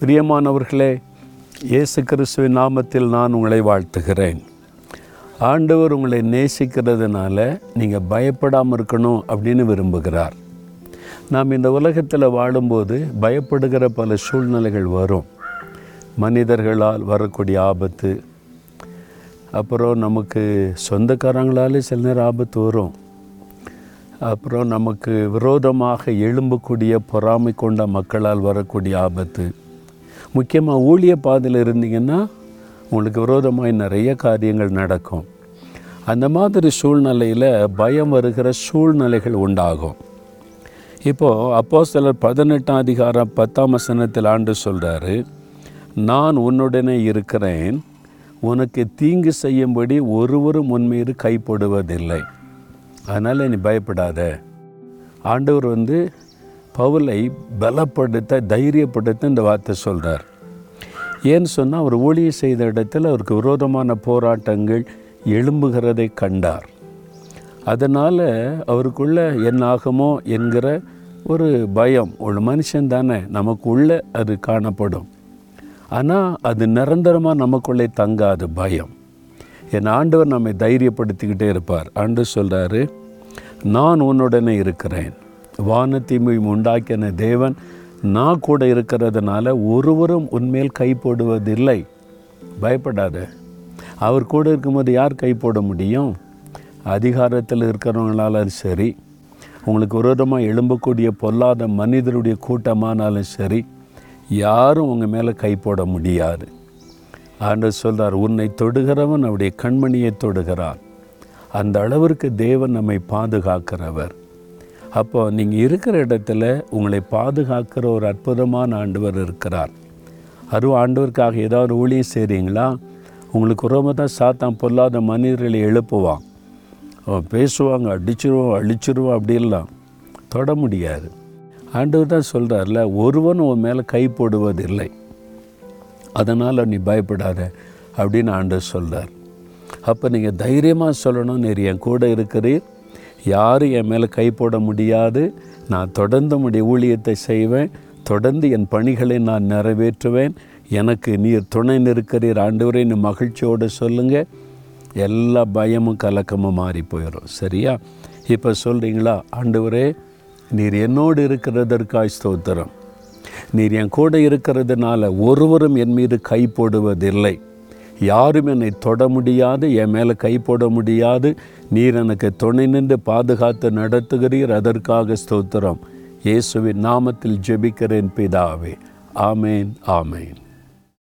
பிரியமானவர்களே இயேசு கிறிஸ்துவின் நாமத்தில் நான் உங்களை வாழ்த்துகிறேன். ஆண்டவர் உங்களை நேசிக்கிறதுனால நீங்கள் பயப்படாமல் இருக்கணும் அப்படின்னு விரும்புகிறார். நாம் இந்த உலகத்தில் வாழும்போது பயப்படுகிற பல சூழ்நிலைகள் வரும். மனிதர்களால் வரக்கூடிய ஆபத்து அப்புறம் நமக்கு சொந்தக்காரங்களாலே சில நேரம் ஆபத்து வரும். அப்புறம் நமக்கு விரோதமாக எழும்பக்கூடிய பொறாமை கொண்ட மக்களால் வரக்கூடிய ஆபத்து. முக்கியமாக ஊழிய பாதையில் இருந்தீங்கன்னா உங்களுக்கு விரோதமாக நிறைய காரியங்கள் நடக்கும். அந்த மாதிரி சூழ்நிலையில் பயம் வருகிற சூழ்நிலைகள் உண்டாகும். இப்போது அப்போ சிலர் பதினெட்டாம் அதிகாரம் பத்தாம் வசனத்தில் ஆண்டு சொல்கிறாரு நான் உன்னுடனே இருக்கிறேன் உனக்கு தீங்கு செய்யும்படி ஒருவரும் உன்மீது கைப்படுவதில்லை. அதனால் நீ பயப்படாத. ஆண்டவர் வந்து பவுலை பலப்படுத்த தைரியப்படுத்த இந்த வார்த்தை சொல்கிறார் ஏன்னு சொன்னால் அவர் ஊழியை செய்த இடத்தில் அவருக்கு விரோதமான போராட்டங்கள் எழும்புகிறதை கண்டார். அதனால் அவருக்குள்ள என்ன ஆகுமோ என்கிற ஒரு பயம் ஒரு மனுஷன் தானே நமக்குள்ளே அது காணப்படும். ஆனால் அது நிரந்தரமாக நமக்குள்ளே தங்காது பயம். என் ஆண்டவர் நம்மை தைரியப்படுத்திக்கிட்டே இருப்பார். ஆண்டு சொல்கிறாரு நான் உன்னுடனே இருக்கிறேன். வானத்தீமையும் உண்டாக்கின தேவன் நான் கூட இருக்கிறதுனால ஒருவரும் உன்மேல் கை போடுவதில்லை. பயப்படாத. அவர் கூட இருக்கும்போது யார் கை போட முடியும்? அதிகாரத்தில் இருக்கிறவங்களாலும் சரி உங்களுக்கு விரோதமாக எழும்பக்கூடிய பொல்லாத மனிதருடைய கூட்டமானாலும் சரி யாரும் உங்கள் மேலே கை போட முடியாது. ஆண்டவர் சொல்கிறார் உன்னை தொடுகிறவன் அவருடைய கண்மணியை தொடுகிறான். அந்த அளவிற்கு தேவன் நம்மை பாதுகாக்கிறவர். அப்போ நீங்கள் இருக்கிற இடத்துல உங்களை பாதுகாக்கிற ஒரு அற்புதமான ஆண்டவர் இருக்கிறார். அருவ ஆண்டவருக்காக ஏதாவது ஊழியம் செய்கிறீங்களா உங்களுக்கு ரொம்ப தான் சாத்தான் பொல்லாத மனிதர்களை எழுப்புவான். அவன் பேசுவாங்க அடிச்சிருவோம் அழிச்சிருவோம் அப்படிலாம் தொட முடியாது. ஆண்டவர் தான் சொல்கிறார்ல ஒருவன் உன் மேலே கை போடுவதில்லை. அதனால் நீ பயப்படாத அப்படின்னு ஆண்டவர் சொல்கிறார் அப்போ நீங்கள் தைரியமாக சொல்லணும் நீர் என் கூட இருக்கிறீர். யாரும் என் மேலே கை போட முடியாது? நான் தொடர்ந்து உடைய ஊழியத்தை செய்வேன். தொடர்ந்து என் பணிகளை நான் நிறைவேற்றுவேன். எனக்கு நீர் துணை நிற்கிறீர். ஆண்டவரே நீ மகிழ்ச்சியோடு சொல்லுங்கள் எல்லா பயமும் கலக்கமும் மாறி போயிடும் சரியா? இப்போ சொல்கிறீங்களா ஆண்டவரே நீர் என்னோடு இருக்கிறதற்காய் ஸ்தோத்திரம். நீர் என் கூட இருக்கிறதுனால ஒருவரும் என் மீது கை போடுவதில்லை. யாரும் என்னை தொட முடியாது என் மேலே கை போட முடியாது. நீர் எனக்கு துணை நின்று பாதுகாத்து நடத்துகிறீர் அதற்காக ஸ்தோத்திரம். இயேசுவின் நாமத்தில் ஜெபிக்கிறேன் பிதாவே. ஆமேன் ஆமேன்.